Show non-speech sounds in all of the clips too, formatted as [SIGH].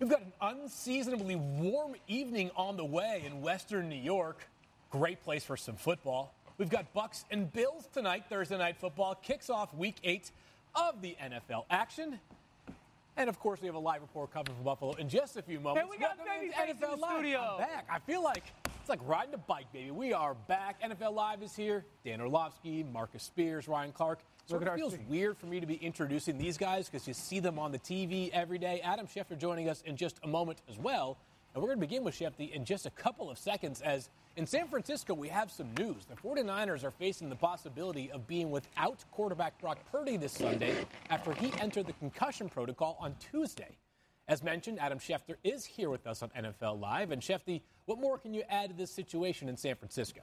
We've got an unseasonably warm evening on the way in Western New York. Great place for some football. We've got Bucs and Bills tonight. Thursday night football kicks off Week Eight of the NFL action. And of course, we have a live report coming from Buffalo in just a few moments. Hey, we got Welcome Babyface in the Live. studio. I'm back. I feel like it's like riding a bike, baby. We are back. NFL Live is here. Dan Orlovsky, Marcus Spears, Ryan Clark. So Look at it feels weird for me to be introducing these guys because you see them on the TV every day. Adam Schefter joining us in just a moment as well. And we're going to begin with Shefty in just a couple of seconds as in San Francisco we have some news. The 49ers are facing the possibility of being without quarterback Brock Purdy this Sunday after he entered the concussion protocol on Tuesday. As mentioned, Adam Schefter is here with us on NFL Live. And Shefty, what more can you add to this situation in San Francisco?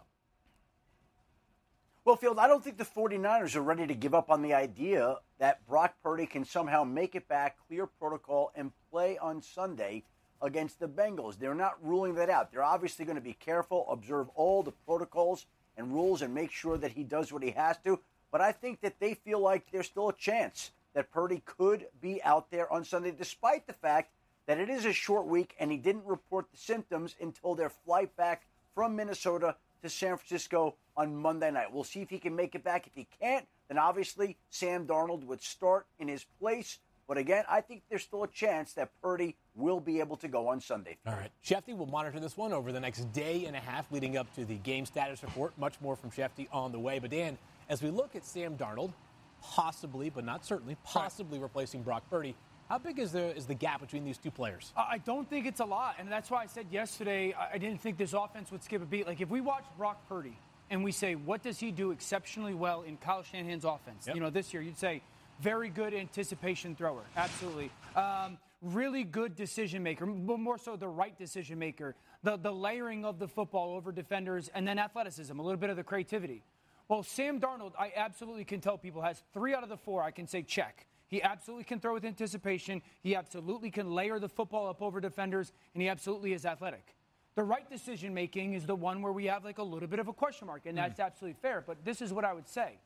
Well, Field, I don't think the 49ers are ready to give up on the idea that Brock Purdy can somehow make it back, clear protocol, and play on Sunday against the Bengals. They're not ruling that out. They're obviously going to be careful, observe all the protocols and rules, and make sure that he does what he has to. But I think that they feel like there's still a chance that Purdy could be out there on Sunday, despite the fact that it is a short week and he didn't report the symptoms until their flight back from Minnesota to San Francisco on Monday night. We'll see if he can make it back. If he can't, then obviously Sam Darnold would start in his place. But again, I think there's still a chance that Purdy will be able to go on Sunday. All right. Shefty will monitor this one over the next day and a half leading up to the game status report. Much more from Shefty on the way. But Dan, as we look at Sam Darnold, possibly, but not certainly, possibly replacing Brock Purdy, how big is the is the gap between these two players? I I don't think it's a lot, and that's why I said yesterday I I didn't think this offense would skip a beat. Like if we watch Brock Purdy and we say what does he do exceptionally well in Kyle Shanahan's offense, Yep. you know this year you'd say very good anticipation thrower, absolutely. Um, really good decision maker, but more so the right decision maker. The the layering of the football over defenders, and then athleticism, a little bit of the creativity. Well, Sam Darnold, I absolutely can tell people has three out of the four. I can say check. He absolutely can throw with anticipation. He absolutely can layer the football up over defenders, and he absolutely is athletic. The right decision making is the one where we have like a little bit of a question mark, and that's hmm. absolutely fair. But this is what I would say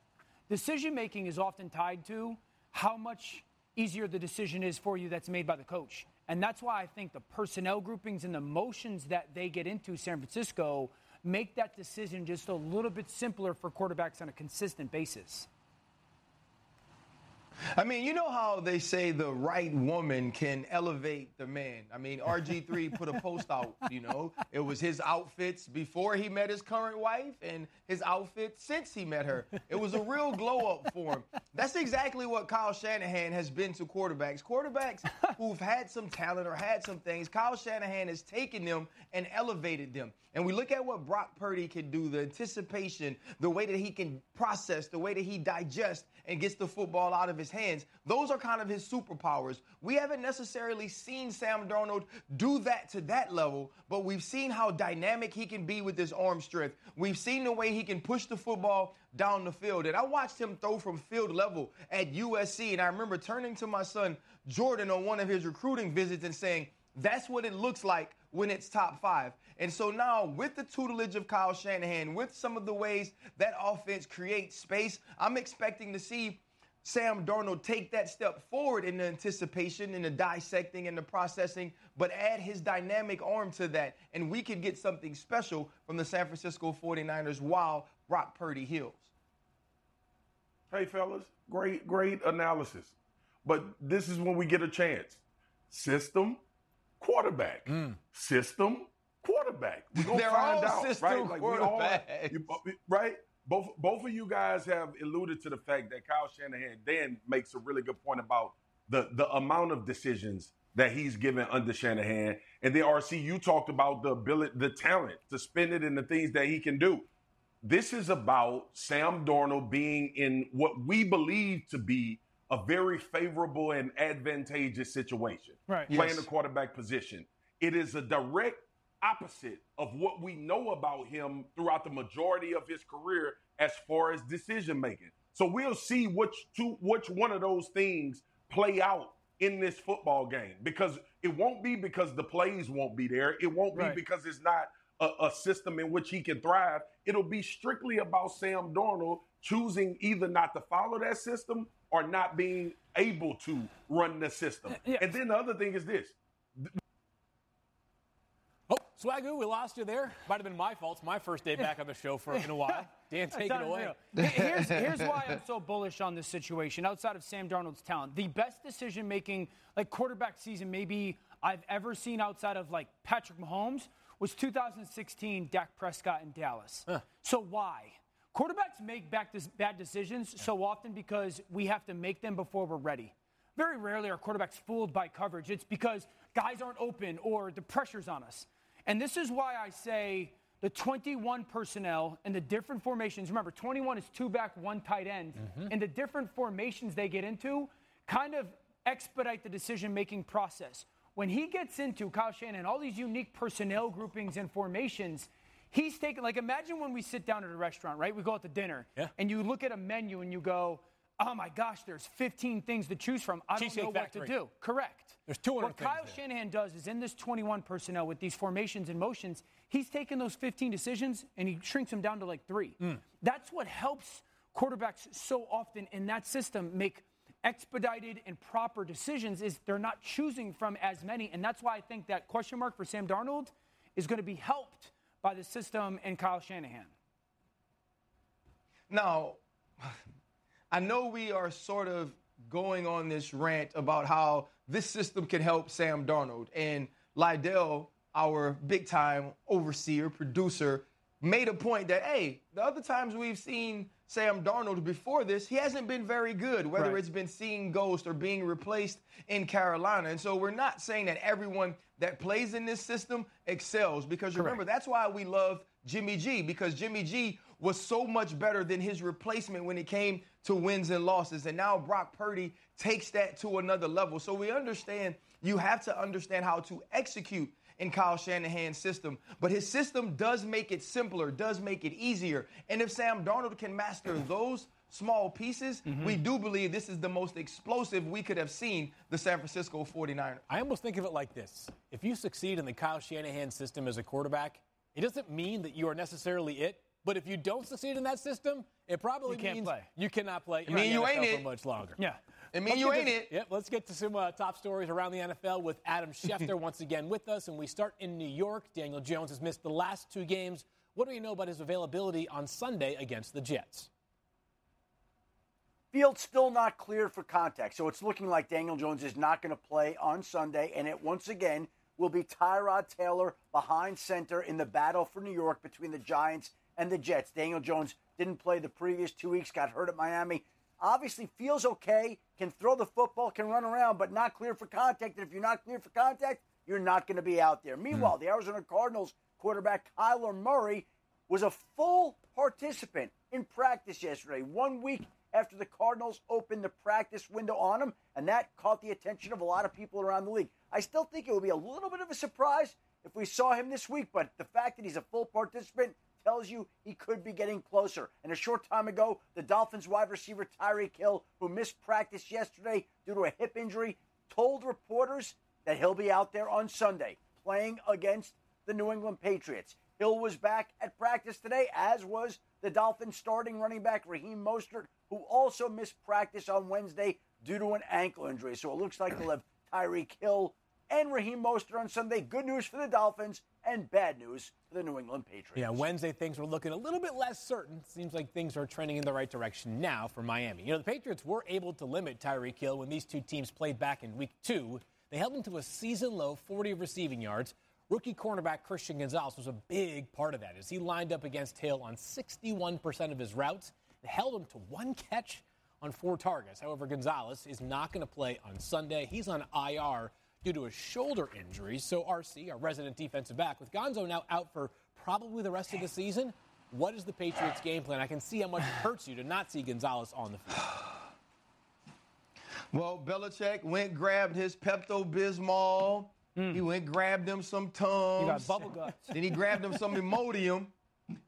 decision making is often tied to how much easier the decision is for you that's made by the coach. And that's why I think the personnel groupings and the motions that they get into San Francisco make that decision just a little bit simpler for quarterbacks on a consistent basis. I mean, you know how they say the right woman can elevate the man. I mean, RG3 [LAUGHS] put a post out, you know. It was his outfits before he met his current wife and his outfit since he met her. It was a real glow up for him. That's exactly what Kyle Shanahan has been to quarterbacks. Quarterbacks [LAUGHS] who've had some talent or had some things, Kyle Shanahan has taken them and elevated them. And we look at what Brock Purdy can do, the anticipation, the way that he can process, the way that he digests and gets the football out of his hands. Those are kind of his superpowers. We haven't necessarily seen Sam Darnold do that to that level, but we've seen how dynamic he can be with his arm strength. We've seen the way he can push the football down the field. And I watched him throw from field level at USC, and I remember turning to my son Jordan on one of his recruiting visits and saying, that's what it looks like when it's top five. And so now, with the tutelage of Kyle Shanahan, with some of the ways that offense creates space, I'm expecting to see Sam Darnold take that step forward in the anticipation, in the dissecting, and the processing, but add his dynamic arm to that. And we could get something special from the San Francisco 49ers while Brock Purdy heals. Hey, fellas, great, great analysis. But this is when we get a chance. System, quarterback. Mm. System, quarterback. We're gonna They're find all out, system right? we all- you- uh, right? Both both of you guys have alluded to the fact that Kyle Shanahan Dan makes a really good point about the the amount of decisions that he's given under Shanahan. And then RC, you talked about the ability, the talent to spend it in the things that he can do. This is about Sam Darnold being in what we believe to be a very favorable and advantageous situation. Right. Playing Yes. the quarterback position. It is a direct opposite of what we know about him throughout the majority of his career as far as decision making. So we'll see which two which one of those things play out in this football game because it won't be because the plays won't be there. It won't be because it's not a, a system in which he can thrive. It'll be strictly about Sam Darnold choosing either not to follow that system or not being able to run the system. Yeah. And then the other thing is this Oh, Swagoo, we lost you there. Might have been my fault. It's my first day back on the show for in a while. [LAUGHS] Dan, take it away. here's, here's why I'm so bullish on this situation. Outside of Sam Darnold's talent, the best decision making, like quarterback season, maybe I've ever seen outside of like Patrick Mahomes was 2016 Dak Prescott in Dallas. Huh. So why? Quarterbacks make bad decisions so often because we have to make them before we're ready. Very rarely are quarterbacks fooled by coverage. It's because guys aren't open or the pressure's on us. And this is why I say the 21 personnel and the different formations. Remember, 21 is two back, one tight end. Mm-hmm. And the different formations they get into kind of expedite the decision making process. When he gets into Kyle Shanahan, all these unique personnel groupings and formations, he's taking, like, imagine when we sit down at a restaurant, right? We go out to dinner, yeah. and you look at a menu and you go, oh my gosh, there's 15 things to choose from. I don't know what to do. Correct. There's 200 What Kyle there. Shanahan does is in this 21 personnel with these formations and motions, he's taking those 15 decisions and he shrinks them down to like three. Mm. That's what helps quarterbacks so often in that system make expedited and proper decisions is they're not choosing from as many. And that's why I think that question mark for Sam Darnold is going to be helped by the system and Kyle Shanahan. Now, I know we are sort of going on this rant about how this system can help Sam Darnold. And Lydell, our big time overseer, producer, made a point that, hey, the other times we've seen Sam Darnold before this, he hasn't been very good, whether right. it's been seeing ghost or being replaced in Carolina. And so we're not saying that everyone that plays in this system excels because Correct. remember, that's why we love Jimmy G because Jimmy G was so much better than his replacement when it came to wins and losses. And now Brock Purdy takes that to another level. So we understand you have to understand how to execute in Kyle Shanahan's system. But his system does make it simpler, does make it easier. And if Sam Darnold can master those small pieces, mm-hmm. we do believe this is the most explosive we could have seen the San Francisco 49ers. I almost think of it like this. If you succeed in the Kyle Shanahan system as a quarterback, it doesn't mean that you are necessarily it. But if you don't succeed in that system, it probably you means play. you cannot play. I mean, you ain't it for much longer. Yeah. I mean, you ain't to, it. Yep. Let's get to some uh, top stories around the NFL with Adam [LAUGHS] Schefter once again with us, and we start in New York. Daniel Jones has missed the last two games. What do we know about his availability on Sunday against the Jets? Field still not cleared for contact, so it's looking like Daniel Jones is not going to play on Sunday, and it once again will be Tyrod Taylor behind center in the battle for New York between the Giants and the Jets. Daniel Jones didn't play the previous two weeks, got hurt at Miami. Obviously feels okay, can throw the football, can run around, but not clear for contact. And if you're not clear for contact, you're not going to be out there. Meanwhile, mm. the Arizona Cardinals quarterback Kyler Murray was a full participant in practice yesterday, one week after the Cardinals opened the practice window on him, and that caught the attention of a lot of people around the league. I still think it would be a little bit of a surprise if we saw him this week, but the fact that he's a full participant tells you he could be getting closer. And a short time ago, the Dolphins wide receiver Tyreek Hill, who missed practice yesterday due to a hip injury, told reporters that he'll be out there on Sunday playing against the New England Patriots. Hill was back at practice today, as was the Dolphins starting running back Raheem Mostert, who also missed practice on Wednesday due to an ankle injury. So it looks like they'll have Tyreek Hill and Raheem Mostert on Sunday. Good news for the Dolphins and bad news for the New England Patriots. Yeah, Wednesday things were looking a little bit less certain. Seems like things are trending in the right direction now for Miami. You know, the Patriots were able to limit Tyreek Hill when these two teams played back in week two. They held him to a season low 40 receiving yards. Rookie cornerback Christian Gonzalez was a big part of that as he lined up against Hill on 61% of his routes and held him to one catch on four targets. However, Gonzalez is not going to play on Sunday. He's on IR due to a shoulder injury. So RC, our resident defensive back, with Gonzo now out for probably the rest of the season, what is the Patriots' game plan? I can see how much it hurts you to not see Gonzalez on the field. Well, Belichick went grabbed his Pepto Bismol. Mm. He went grabbed him some Tums. He got bubble guts. then he grabbed him some Imodium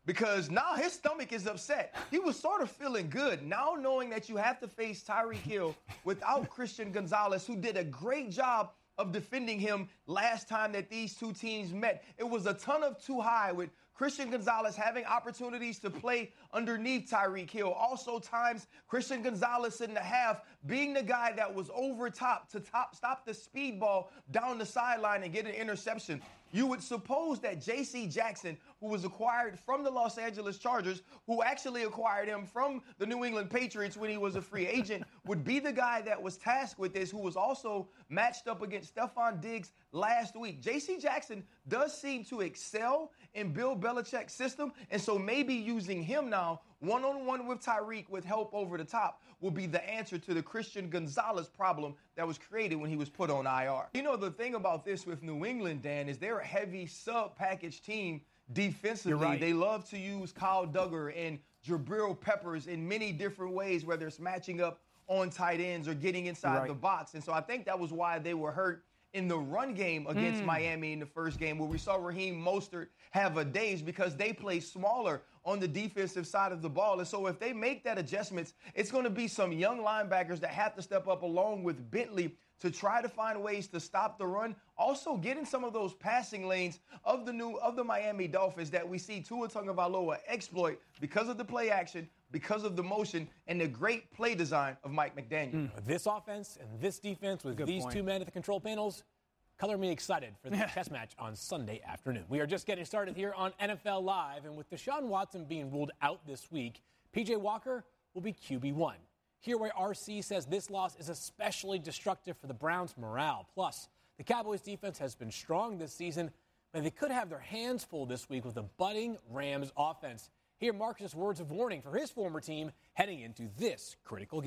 because now his stomach is upset. He was sort of feeling good. Now knowing that you have to face Tyreek Hill without Christian Gonzalez, who did a great job of defending him last time that these two teams met. It was a ton of too high with Christian Gonzalez having opportunities to play underneath Tyreek Hill. Also, times Christian Gonzalez in the half being the guy that was over top to top stop the speed ball down the sideline and get an interception. You would suppose that J.C. Jackson, who was acquired from the Los Angeles Chargers, who actually acquired him from the New England Patriots when he was a free agent, [LAUGHS] would be the guy that was tasked with this, who was also matched up against Stefon Diggs last week. J.C. Jackson does seem to excel in Bill Belichick's system, and so maybe using him now one on one with Tyreek with help over the top will be the answer to the Christian Gonzalez problem that was created when he was put on IR. You know, the thing about this with New England, Dan, is they're a heavy sub package team defensively. Right. They love to use Kyle Dugger and Jabril Peppers in many different ways, whether it's matching up on tight ends or getting inside Right. the box. And so I think that was why they were hurt in the run game against mm. Miami in the first game, where we saw Raheem Mostert have a daze because they play smaller on the defensive side of the ball. And so if they make that adjustments, it's going to be some young linebackers that have to step up along with Bentley to try to find ways to stop the run. Also, get in some of those passing lanes of the new of the Miami Dolphins that we see Tua Tagovailoa exploit because of the play action, because of the motion, and the great play design of Mike McDaniel. Mm. This offense and this defense with Good these point. two men at the control panels color me excited for the chess match on Sunday afternoon. We are just getting started here on NFL Live, and with Deshaun Watson being ruled out this week, PJ Walker will be QB1. Here, where RC says this loss is especially destructive for the Browns' morale. Plus, the Cowboys' defense has been strong this season, but they could have their hands full this week with a budding Rams offense. Here, Marcus' words of warning for his former team heading into this critical game.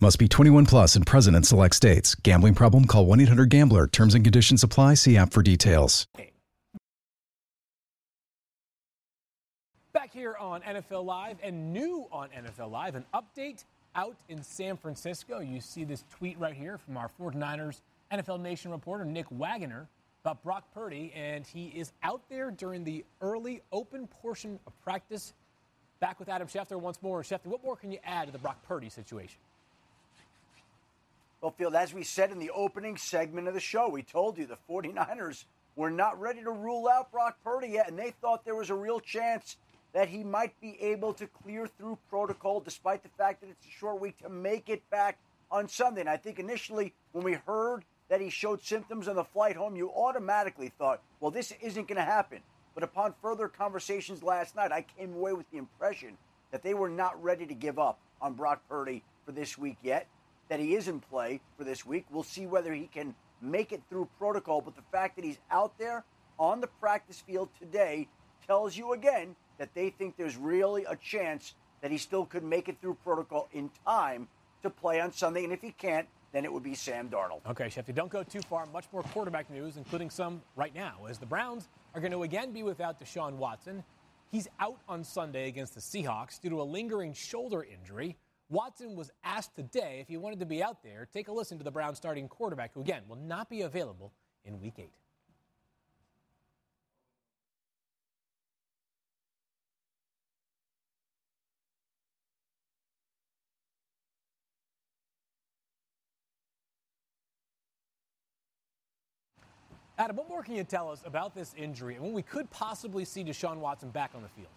Must be 21 plus and present in select states. Gambling problem? Call 1 800 Gambler. Terms and conditions apply. See app for details. Back here on NFL Live and new on NFL Live, an update out in San Francisco. You see this tweet right here from our 49ers NFL Nation reporter, Nick Wagoner, about Brock Purdy, and he is out there during the early open portion of practice. Back with Adam Schefter once more. Schefter, what more can you add to the Brock Purdy situation? Well, Field, as we said in the opening segment of the show, we told you the 49ers were not ready to rule out Brock Purdy yet, and they thought there was a real chance that he might be able to clear through protocol despite the fact that it's a short week to make it back on Sunday. And I think initially when we heard that he showed symptoms on the flight home, you automatically thought, well, this isn't going to happen. But upon further conversations last night, I came away with the impression that they were not ready to give up on Brock Purdy for this week yet that he is in play for this week. We'll see whether he can make it through protocol. But the fact that he's out there on the practice field today tells you again that they think there's really a chance that he still could make it through protocol in time to play on Sunday. And if he can't, then it would be Sam Darnold. Okay, Shefty, don't go too far. Much more quarterback news, including some right now, as the Browns are going to again be without Deshaun Watson. He's out on Sunday against the Seahawks due to a lingering shoulder injury. Watson was asked today if he wanted to be out there. Take a listen to the Browns starting quarterback, who again will not be available in week eight. Adam, what more can you tell us about this injury and when we could possibly see Deshaun Watson back on the field?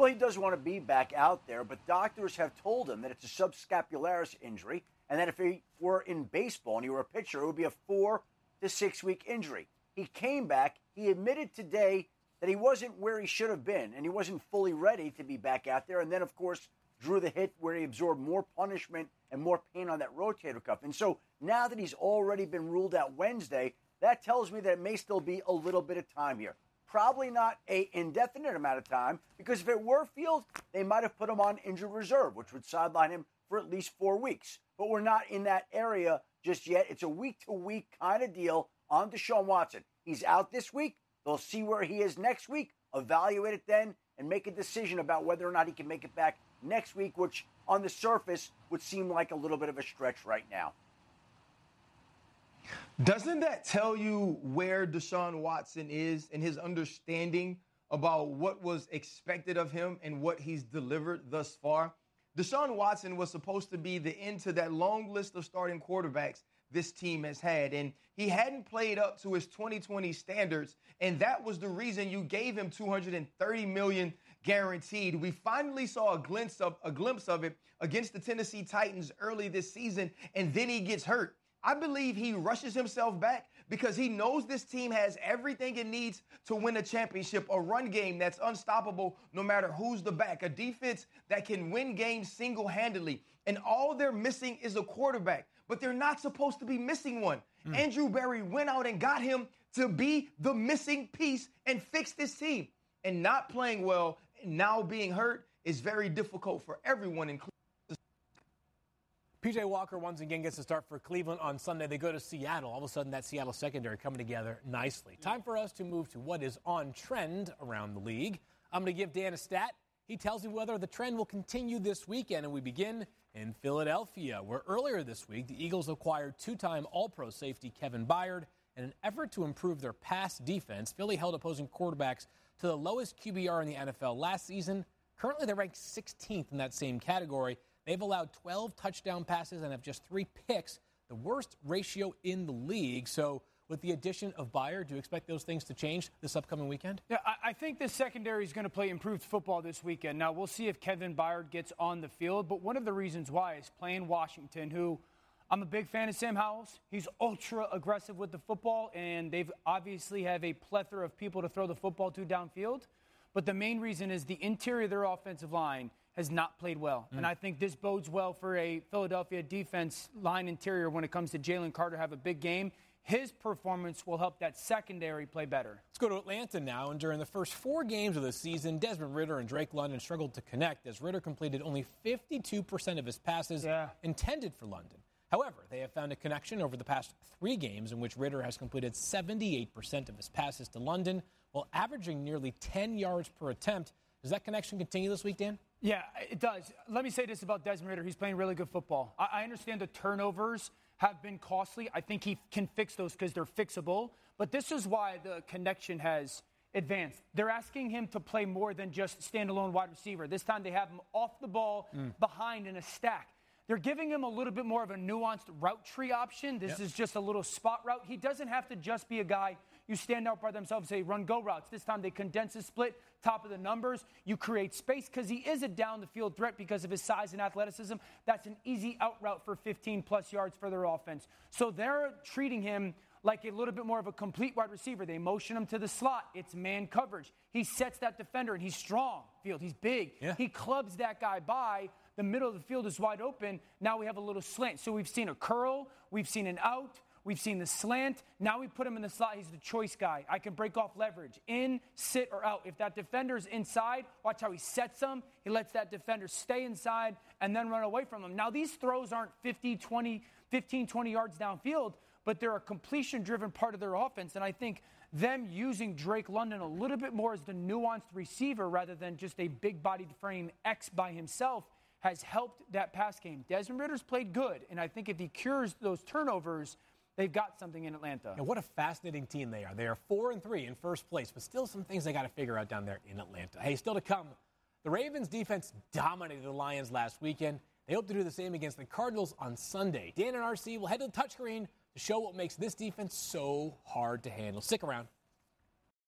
Well, he does want to be back out there, but doctors have told him that it's a subscapularis injury, and that if he were in baseball and he were a pitcher, it would be a four to six week injury. He came back. He admitted today that he wasn't where he should have been and he wasn't fully ready to be back out there. And then, of course, drew the hit where he absorbed more punishment and more pain on that rotator cuff. And so now that he's already been ruled out Wednesday, that tells me that it may still be a little bit of time here. Probably not a indefinite amount of time because if it were Field, they might have put him on injured reserve, which would sideline him for at least four weeks. But we're not in that area just yet. It's a week to week kind of deal on Deshaun Watson. He's out this week. They'll see where he is next week, evaluate it then, and make a decision about whether or not he can make it back next week, which on the surface would seem like a little bit of a stretch right now. Doesn't that tell you where Deshaun Watson is and his understanding about what was expected of him and what he's delivered thus far? Deshaun Watson was supposed to be the end to that long list of starting quarterbacks this team has had. And he hadn't played up to his 2020 standards. And that was the reason you gave him 230 million guaranteed. We finally saw a glimpse of a glimpse of it against the Tennessee Titans early this season, and then he gets hurt. I believe he rushes himself back because he knows this team has everything it needs to win a championship, a run game that's unstoppable no matter who's the back, a defense that can win games single handedly. And all they're missing is a quarterback, but they're not supposed to be missing one. Mm. Andrew Berry went out and got him to be the missing piece and fix this team. And not playing well, now being hurt, is very difficult for everyone, including PJ Walker once again gets to start for Cleveland on Sunday. They go to Seattle. All of a sudden, that Seattle secondary coming together nicely. Time for us to move to what is on trend around the league. I'm going to give Dan a stat. He tells me whether the trend will continue this weekend, and we begin in Philadelphia, where earlier this week the Eagles acquired two-time All-Pro safety Kevin Byard. In an effort to improve their pass defense, Philly held opposing quarterbacks to the lowest QBR in the NFL last season. Currently, they're ranked 16th in that same category. They've allowed 12 touchdown passes and have just three picks, the worst ratio in the league. So, with the addition of Byard, do you expect those things to change this upcoming weekend? Yeah, I, think the secondary is going to play improved football this weekend. Now, we'll see if Kevin Byard gets on the field, but one of the reasons why is playing Washington, who I'm a big fan of Sam Howells. He's ultra aggressive with the football, and they've obviously have a plethora of people to throw the football to downfield. But the main reason is the interior of their offensive line has not played well. Mm. And I think this bodes well for a Philadelphia defense line interior when it comes to Jalen Carter have a big game. His performance will help that secondary play better. Let's go to Atlanta now. And during the first four games of the season, Desmond Ridder and Drake London struggled to connect as Ridder completed only 52% of his passes yeah. intended for London. However, they have found a connection over the past three games in which Ridder has completed 78% of his passes to London while averaging nearly 10 yards per attempt. Does that connection continue this week, Dan? Yeah, it does. Let me say this about Desmond Ridder. He's playing really good football. I, I understand the turnovers have been costly. I think he can fix those because they're fixable. But this is why the connection has advanced. They're asking him to play more than just standalone wide receiver. This time they have him off the ball, mm. behind in a stack. They're giving him a little bit more of a nuanced route tree option. This yep. is just a little spot route. He doesn't have to just be a guy you stand out by themselves, say run go routes. This time they condense his split, top of the numbers. You create space because he is a down the field threat because of his size and athleticism. That's an easy out route for 15 plus yards for their offense. So they're treating him like a little bit more of a complete wide receiver. They motion him to the slot. It's man coverage. He sets that defender, and he's strong. Field, he's big. Yeah. He clubs that guy by. The middle of the field is wide open. Now we have a little slant. So we've seen a curl, we've seen an out, We've seen the slant. Now we put him in the slot. He's the choice guy. I can break off leverage in, sit, or out. If that defender's inside, watch how he sets them. He lets that defender stay inside and then run away from him. Now, these throws aren't 50, 20, 15, 20 yards downfield, but they're a completion driven part of their offense. And I think them using Drake London a little bit more as the nuanced receiver rather than just a big bodied frame X by himself has helped that pass game. Desmond Ridder's played good, and I think if he cures those turnovers, They've got something in Atlanta. And what a fascinating team they are. They are four and three in first place, but still some things they got to figure out down there in Atlanta. Hey, still to come. The Ravens defense dominated the Lions last weekend. They hope to do the same against the Cardinals on Sunday. Dan and RC will head to the touchscreen to show what makes this defense so hard to handle. Stick around.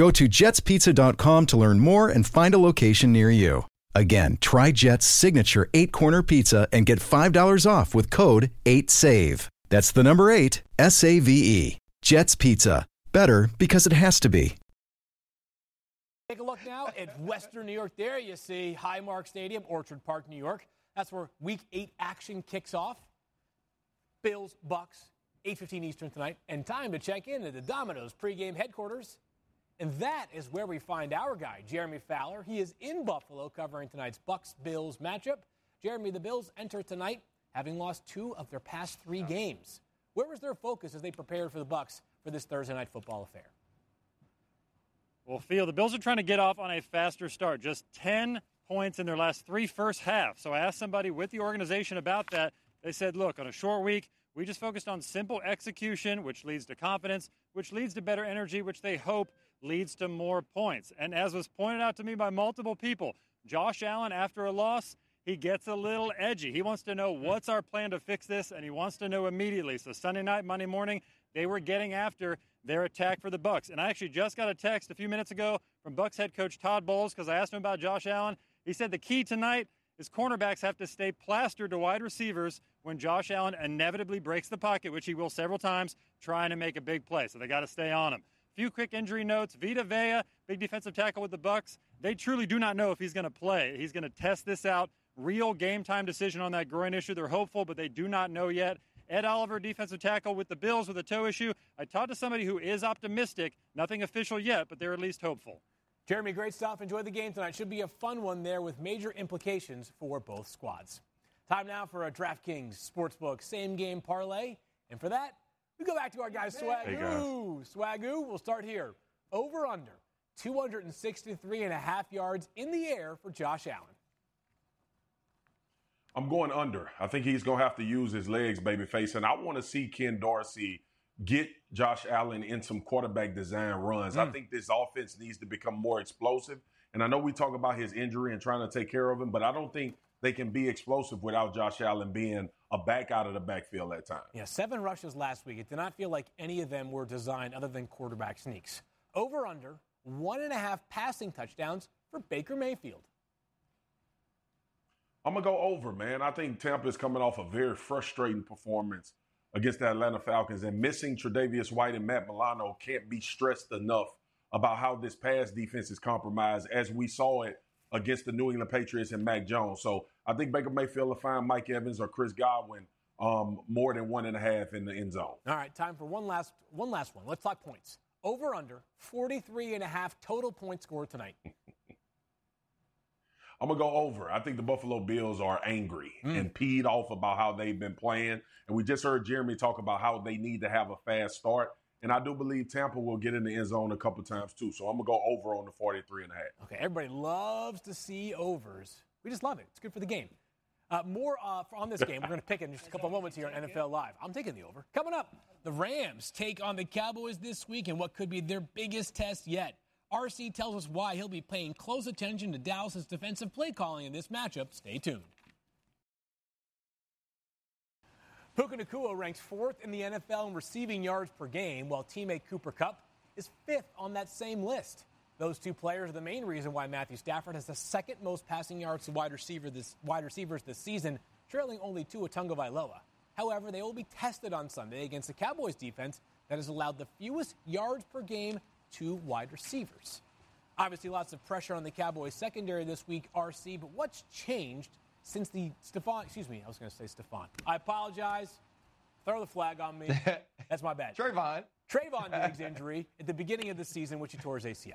Go to jetspizza.com to learn more and find a location near you. Again, try Jet's signature eight corner pizza and get $5 off with code 8SAVE. That's the number eight, S A V E. Jet's Pizza. Better because it has to be. Take a look now at Western New York. There you see Highmark Stadium, Orchard Park, New York. That's where Week 8 action kicks off. Bills, Bucs, 8:15 Eastern tonight, and time to check in at the Domino's pregame headquarters. And that is where we find our guy, Jeremy Fowler. He is in Buffalo covering tonight's Bucs Bills matchup. Jeremy, the Bills enter tonight having lost two of their past three games. Where was their focus as they prepared for the Bucs for this Thursday night football affair? Well, Phil, the Bills are trying to get off on a faster start. Just 10 points in their last three first halves. So I asked somebody with the organization about that. They said, look, on a short week, we just focused on simple execution, which leads to confidence, which leads to better energy, which they hope leads to more points. And as was pointed out to me by multiple people, Josh Allen, after a loss, he gets a little edgy. He wants to know hmm. what's our plan to fix this, and he wants to know immediately. So Sunday night, Monday morning, they were getting after their attack for the Bucs. And I actually just got a text a few minutes ago from Bucs head coach Todd Bowles because I asked him about Josh Allen. He said the key tonight is cornerbacks have to stay plastered to wide receivers when Josh Allen inevitably breaks the pocket, which he will several times, trying to make a big play. So they got to stay on him. Few quick injury notes. Vita Vea, big defensive tackle with the Bucs. They truly do not know if he's going to play. He's going to test this out. Real game time decision on that groin issue. They're hopeful, but they do not know yet. Ed Oliver, defensive tackle with the Bills with a toe issue. I talked to somebody who is optimistic. Nothing official yet, but they're at least hopeful. Jeremy, great stuff. Enjoy the game tonight. Should be a fun one there with major implications for both squads. Time now for a DraftKings Sportsbook same game parlay. And for that, we go back to our guy Swagoo. Swagoo, we'll start here. Over under 263 and a half yards in the air for Josh Allen. I'm going under. I think he's going to have to use his legs, babyface. And I want to see Ken Dorsey get Josh Allen in some quarterback design runs. I mm. think this offense needs to become more explosive. And I know we talk about his injury and trying to take care of him, but I don't think they can be explosive without Josh Allen being a back out of the backfield at times. Yeah, seven rushes last week. It did not feel like any of them were designed other than quarterback sneaks. Over under one and a half passing touchdowns for Baker Mayfield. I'm gonna go over, man. I think Tampa is coming off a very frustrating performance against the Atlanta Falcons, and missing Tre'Davious White and Matt Milano can't be stressed enough about how this pass defense is compromised, as we saw it against the New England Patriots and Mac Jones. So I think Baker Mayfield will find Mike Evans or Chris Godwin um, more than one and a half in the end zone. All right, time for one last one last one. Let's talk points. Over under 43 and a half total points scored tonight. [LAUGHS] I'm gonna go over. I think the Buffalo Bills are angry and peed off about how they've been playing. And we just heard Jeremy talk about how they need to have a fast start. And I do believe Tampa will get in the end zone a couple times too. So I'm gonna go over on the 43 and a half. Okay, everybody loves to see overs. We just love it. It's good for the game. Uh, more uh, on this game. We're going to pick in just a couple of moments here on NFL Live. I'm taking the over. Coming up, the Rams take on the Cowboys this week in what could be their biggest test yet. RC tells us why he'll be paying close attention to Dallas's defensive play calling in this matchup. Stay tuned. Puka Nacua ranks fourth in the NFL in receiving yards per game, while teammate Cooper Kupp is fifth on that same list. Those two players are the main reason why Matthew Stafford has the second most passing yards to wide receiver this wide receivers this season, trailing only Tua Tagovailoa. However, they will be tested on Sunday against the Cowboys defense that has allowed the fewest yards per game to wide receivers. Obviously, lots of pressure on the Cowboys secondary this week, RC, but what's changed since the Stefan, excuse me, I was going to say Stefan. I apologize. Throw the flag on me. [LAUGHS] That's my bad. Trevon. Trevon [LAUGHS] Diggs injury at the beginning of the season, which he tore his ACL.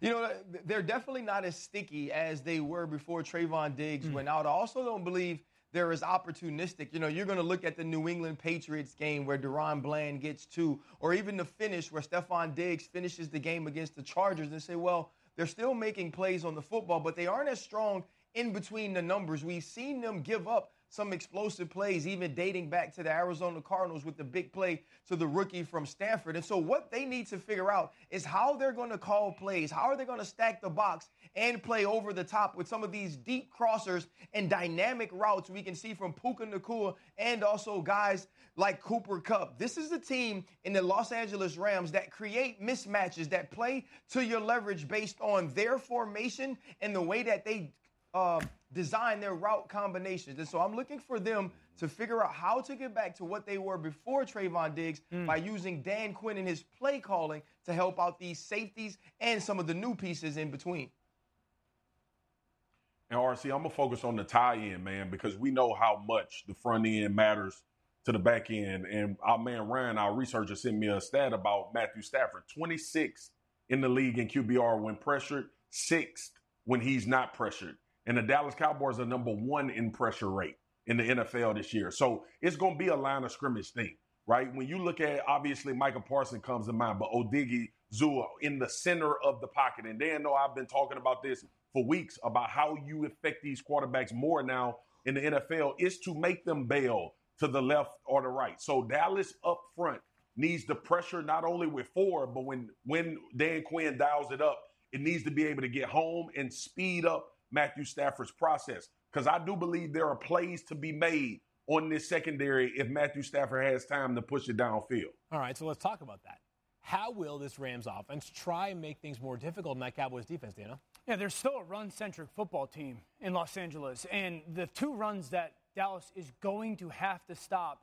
You know, they're definitely not as sticky as they were before Trevon Diggs Mm. went out. I also don't believe they're as opportunistic. You know, you're going to look at the New England Patriots game where DaRon Bland gets two, or even the finish where Stephon Diggs finishes the game against the Chargers and say, well, they're still making plays on the football, but they aren't as strong in between the numbers. We've seen them give up some explosive plays, even dating back to the Arizona Cardinals with the big play to the rookie from Stanford. And so, what they need to figure out is how they're going to call plays. How are they going to stack the box and play over the top with some of these deep crossers and dynamic routes we can see from Puka Nacua and also guys like Cooper Kupp. This is the team in the Los Angeles Rams that create mismatches that play to your leverage based on their formation and the way that they uh, design their route combinations. And so I'm looking for them to figure out how to get back to what they were before Trevon Diggs by using Dan Quinn and his play calling to help out these safeties and some of the new pieces in between. And RC, I'm gonna focus on the tie-in, man, because we know how much the front end matters to the back end. And our man Ryan, our researcher, sent me a stat about Matthew Stafford, 26th in the league in QBR when pressured, sixth when he's not pressured. And the Dallas Cowboys are number one in pressure rate in the NFL this year. So it's gonna be a line of scrimmage thing, right? When you look at obviously Michael Parson comes to mind, but Odigi Zua in the center of the pocket. And Dan know I've been talking about this for weeks about how you affect these quarterbacks more now in the NFL is to make them bail to the left or the right. So Dallas up front needs the pressure not only with four, but when when Dan Quinn dials it up, it needs to be able to get home and speed up Matthew Stafford's process. Because I do believe there are plays to be made on this secondary if Matthew Stafford has time to push it downfield. All right, so let's talk about that. How will this Rams offense try and make things more difficult in that Cowboys defense, Dana? Yeah, there's still a run centric football team in Los Angeles. And the two runs that Dallas is going to have to stop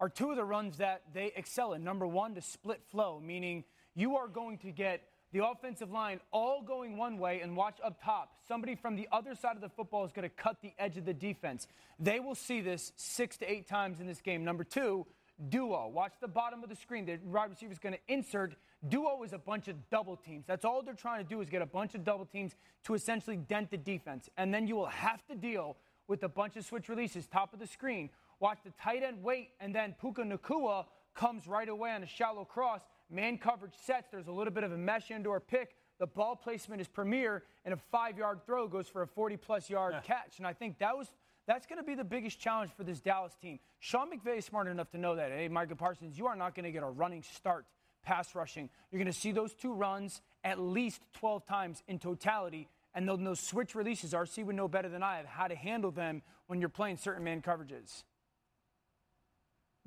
are two of the runs that they excel in. Number one, to split flow, meaning you are going to get the offensive line all going one way and watch up top. Somebody from the other side of the football is going to cut the edge of the defense. They will see this six to eight times in this game. Number two, duo. Watch the bottom of the screen. The wide receiver is going to insert. Duo is a bunch of double teams. That's all they're trying to do is get a bunch of double teams to essentially dent the defense. And then you will have to deal with a bunch of switch releases, top of the screen. Watch the tight end wait, and then Puka Nacua comes right away on a shallow cross. Man coverage sets. There's a little bit of a mesh indoor pick. The ball placement is premier, and a five-yard throw goes for a 40-plus yard catch. And I think that was that's going to be the biggest challenge for this Dallas team. Sean McVay is smart enough to know that. Hey, Michael Parsons, you are not going to get a running start pass rushing. You're going to see those two runs at least 12 times in totality. And those switch releases, RC would know better than I of how to handle them when you're playing certain man coverages.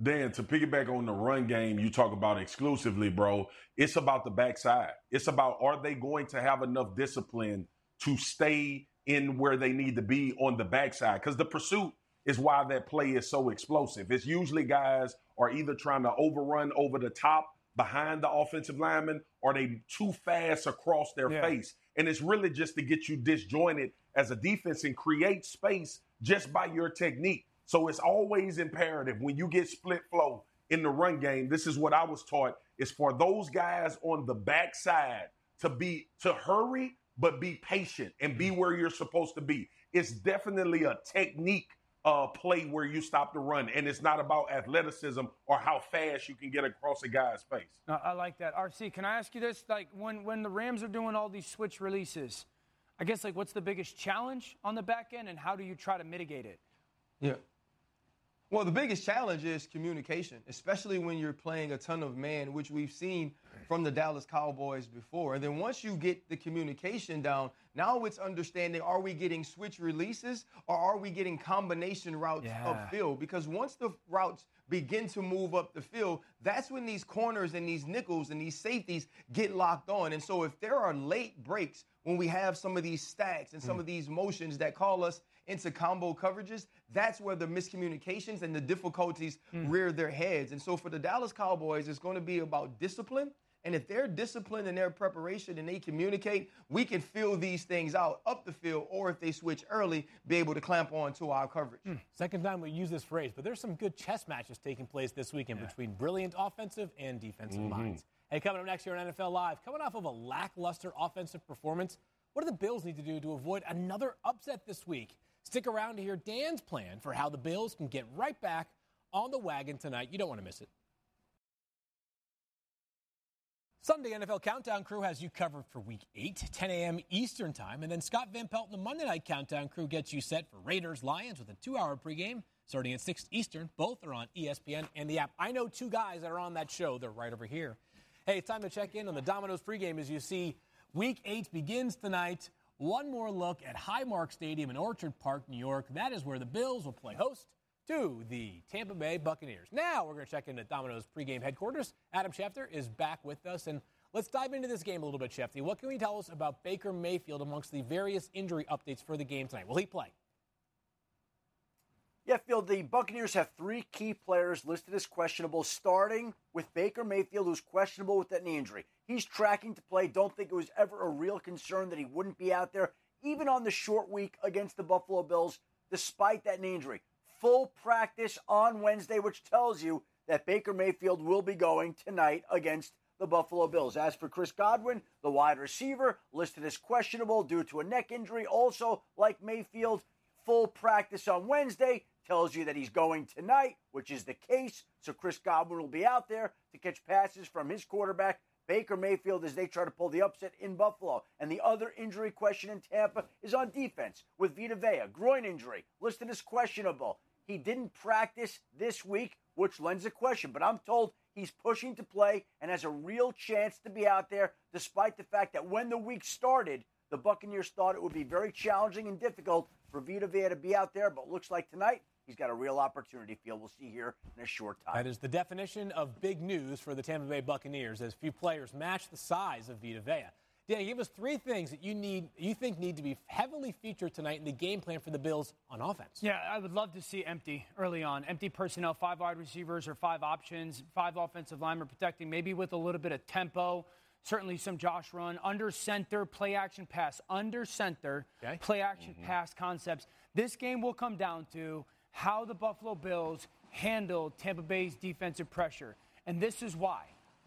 Dan, to piggyback on the run game you talk about exclusively, bro, it's about the backside. It's about are they going to have enough discipline to stay in where they need to be on the backside? Because the pursuit is why that play is so explosive. It's usually guys are either trying to overrun over the top behind the offensive lineman or they too fast across their Yeah. face. And it's really just to get you disjointed as a defense and create space just by your technique. So it's always imperative when you get split flow in the run game. This is what I was taught is for those guys on the backside to be to hurry but be patient and be where you're supposed to be. It's definitely a technique uh, play where you stop the run, and it's not about athleticism or how fast you can get across a guy's face. No, I like that. RC, can I ask you this? Like when when the Rams are doing all these switch releases, I guess like what's the biggest challenge on the back end, and how do you try to mitigate it? Yeah. Well, the biggest challenge is communication, especially when you're playing a ton of man, which we've seen from the Dallas Cowboys before. And then once you get the communication down, now it's understanding are we getting switch releases or are we getting combination routes Yeah. upfield? Because once the routes begin to move up the field, that's when these corners and these nickels and these safeties get locked on. And so if there are late breaks when we have some of these stacks and some hmm. of these motions that call us into combo coverages, that's where the miscommunications and the difficulties rear their heads. And so for the Dallas Cowboys, it's going to be about discipline. And if they're disciplined in their preparation and they communicate, we can fill these things out up the field, or if they switch early, be able to clamp on to our coverage. Hmm. Second time we use this phrase, but there's some good chess matches taking place this weekend yeah. between brilliant offensive and defensive mm-hmm. minds. Hey, coming up next year on NFL Live, coming off of a lackluster offensive performance, what do the Bills need to do to avoid another upset this week? Stick around to hear Dan's plan for how the Bills can get right back on the wagon tonight. You don't want to miss it. Sunday NFL Countdown Crew has you covered for Week 8, 10 a.m. Eastern Time. And then Scott Van Pelt and the Monday Night Countdown Crew gets you set for Raiders Lions with a two hour pregame starting at 6 Eastern. Both are on ESPN and the app. I know two guys that are on that show. They're right over here. Hey, it's time to check in on the Domino's pregame as you see Week 8 begins tonight. One more look at Highmark Stadium in Orchard Park, New York. That is where the Bills will play host to the Tampa Bay Buccaneers. Now we're going to check in at Domino's pregame headquarters. Adam Schefter is back with us, and let's dive into this game a little bit, Schefty. What can you tell us about Baker Mayfield amongst the various injury updates for the game tonight? Will he play? Yeah, Field, the Buccaneers have three key players listed as questionable, starting with Baker Mayfield, who's questionable with that knee injury. He's tracking to play. Don't think it was ever a real concern that he wouldn't be out there, even on the short week against the Buffalo Bills, despite that knee injury full practice on Wednesday, which tells you that Baker Mayfield will be going tonight against the Buffalo Bills. As for Chris Godwin, the wide receiver, listed as questionable due to a neck injury, also like Mayfield, full practice on Wednesday tells you that he's going tonight, which is the case. So Chris Godwin will be out there to catch passes from his quarterback, Baker Mayfield, as they try to pull the upset in Buffalo. And the other injury question in Tampa is on defense with Vita Vea, groin injury, listed as questionable. He didn't practice this week, which lends a question, but I'm told he's pushing to play and has a real chance to be out there, despite the fact that when the week started, the Buccaneers thought it would be very challenging and difficult for Vita Vea to be out there, but looks like tonight he's got a real opportunity field. We'll see here in a short time. That is the definition of big news for the Tampa Bay Buccaneers, as few players match the size of Vita Vea. Dan, give us three things that you need, you think need to be heavily featured tonight in the game plan for the Bills on offense. Yeah, I would love to see empty early on, empty personnel, five wide receivers or five options, five offensive linemen protecting, maybe with a little bit of tempo. Certainly some Josh run under center, play action pass under center, okay. play action mm-hmm. pass concepts. This game will come down to how the Buffalo Bills handle Tampa Bay's defensive pressure, and this is why.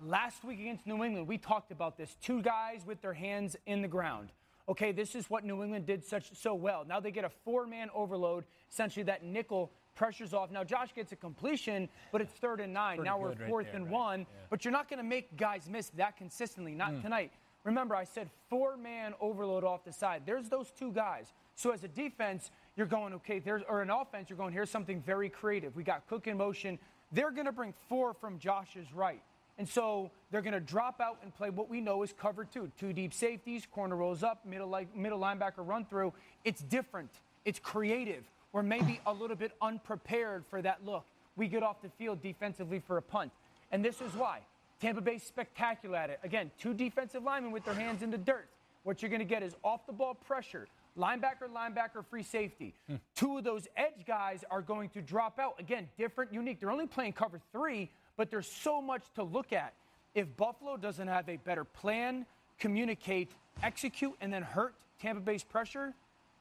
Last week against New England, we talked about this. Two guys with their hands in the ground. Okay, this is what New England did such so well. Now they get a four-man overload. Essentially, that nickel pressures off. Now Josh gets a completion, but it's third and nine. Pretty now we're fourth right there, and right? one. Yeah. But you're not going to make guys miss that consistently. Not mm. tonight. Remember, I said four-man overload off the side. There's those two guys. So as a defense, you're going okay. There's or an offense, you're going here's something very creative. We got Cook in motion. They're going to bring four from Josh's right. And so they're going to drop out and play what we know is cover two. Two deep safeties, corner rolls up, middle, like, middle linebacker run through. It's different. It's creative. We're maybe a little bit unprepared for that look. We get off the field defensively for a punt. And this is why. Tampa Bay's spectacular at it. Again, two defensive linemen with their hands in the dirt. What you're going to get is off the ball pressure, linebacker, linebacker, free safety. Hmm. Two of those edge guys are going to drop out. Again, different, unique. They're only playing cover three, but there's so much to look at. If Buffalo doesn't have a better plan, communicate, execute, and then hurt Tampa Bay's pressure,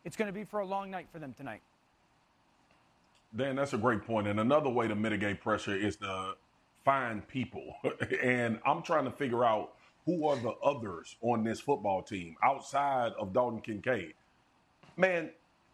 it's going to be for a long night for them tonight. Dan, that's a great point. And another way to mitigate pressure is to find people. [LAUGHS] and I'm trying to figure out who are the others on this football team outside of Dalton Kincaid. Man,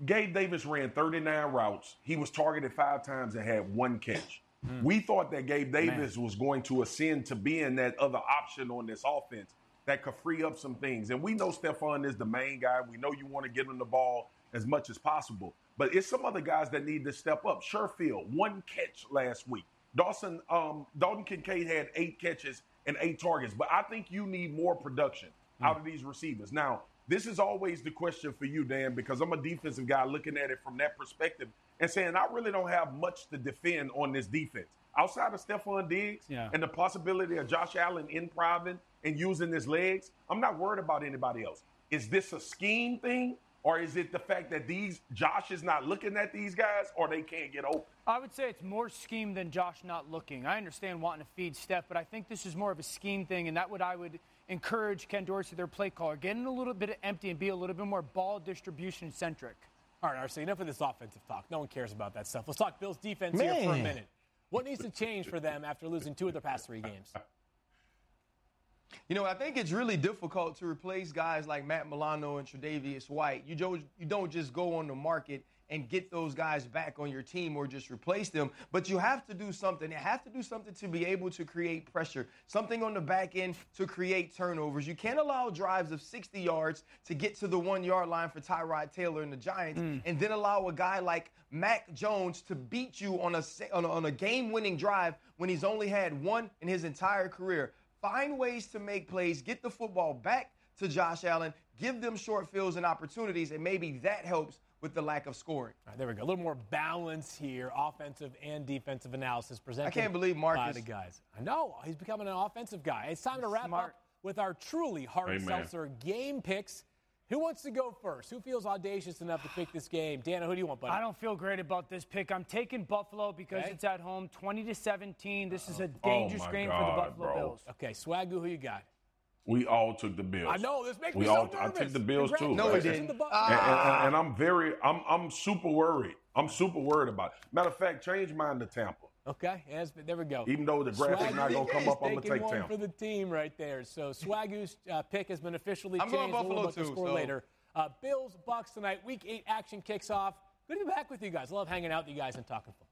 Gabe Davis ran 39 routes. He was targeted five times and had one catch. Mm. We thought that Gabe Davis Man. was going to ascend to being that other option on this offense that could free up some things. And we know Stefon is the main guy. We know you want to get him the ball as much as possible. But it's some other guys that need to step up. Sherfield, one catch last week. Dawson, um, Dalton Kincaid had eight catches and eight targets. But I think you need more production mm. out of these receivers. Now, this is always the question for you, Dan, because I'm a defensive guy looking at it from that perspective and saying I really don't have much to defend on this defense. Outside of Stefon Diggs yeah. and the possibility of Josh Allen improvising and using his legs, I'm not worried about anybody else. Is this a scheme thing Or is it the fact that these Josh is not looking at these guys, or they can't get open? I would say it's more scheme than Josh not looking. I understand wanting to feed Steph, but I think this is more of a scheme thing, and that would I would encourage Ken Dorsey, their play caller, getting a little bit of empty and be a little bit more ball distribution centric. All right, RC, enough of this offensive talk. No one cares about that stuff. Let's talk Bills defense here for a minute. What needs to change for them after losing two of their past three games? You know, I think it's really difficult to replace guys like Matt Milano and Tre'Davious White. You don't, you don't just go on the market and get those guys back on your team or just replace them, but you have to do something. You have to do something to be able to create pressure, something on the back end to create turnovers. You can't allow drives of 60 yards to get to the one yard line for Tyrod Taylor and the Giants, hmm. and then allow a guy like Mac Jones to beat you on a, on a, on a game winning drive when he's only had one in his entire career. Find ways to make plays, get the football back to Josh Allen, give them short fields and opportunities, and maybe that helps with the lack of scoring. All right, there we go. A little more balance here, offensive and defensive analysis presented. I can't believe Marcus. by the guys. I know he's becoming an offensive guy. It's time to wrap Smart. up with our truly hard Amen. seltzer game picks. Who wants to go first? Who feels audacious enough to pick this game? Dana, who do you want, buddy? I don't feel great about this pick. I'm taking Buffalo because Okay. it's at home, 20 to 17. This is a Oh, dangerous my game for the Buffalo bro. Bills. Okay, Swagu, who you got? We all took the Bills. I know this makes we me so nervous. I took the Bills too. No, we right? didn't. to. And, and- and I'm very, I'm, I'm super worried. I'm super worried about. It. Matter of fact, change mine to Tampa. Okay, yes, but there we go. Even though the graphic not gonna come up, I'm gonna take one Tampa. for the team right there. So Swagu's uh, pick has been officially I'm changed. going We'll Buffalo look at too, score so- later. Uh, Bills Bucs tonight. Week eight action kicks off. Good to be back with you guys. Love hanging out with you guys and talking football.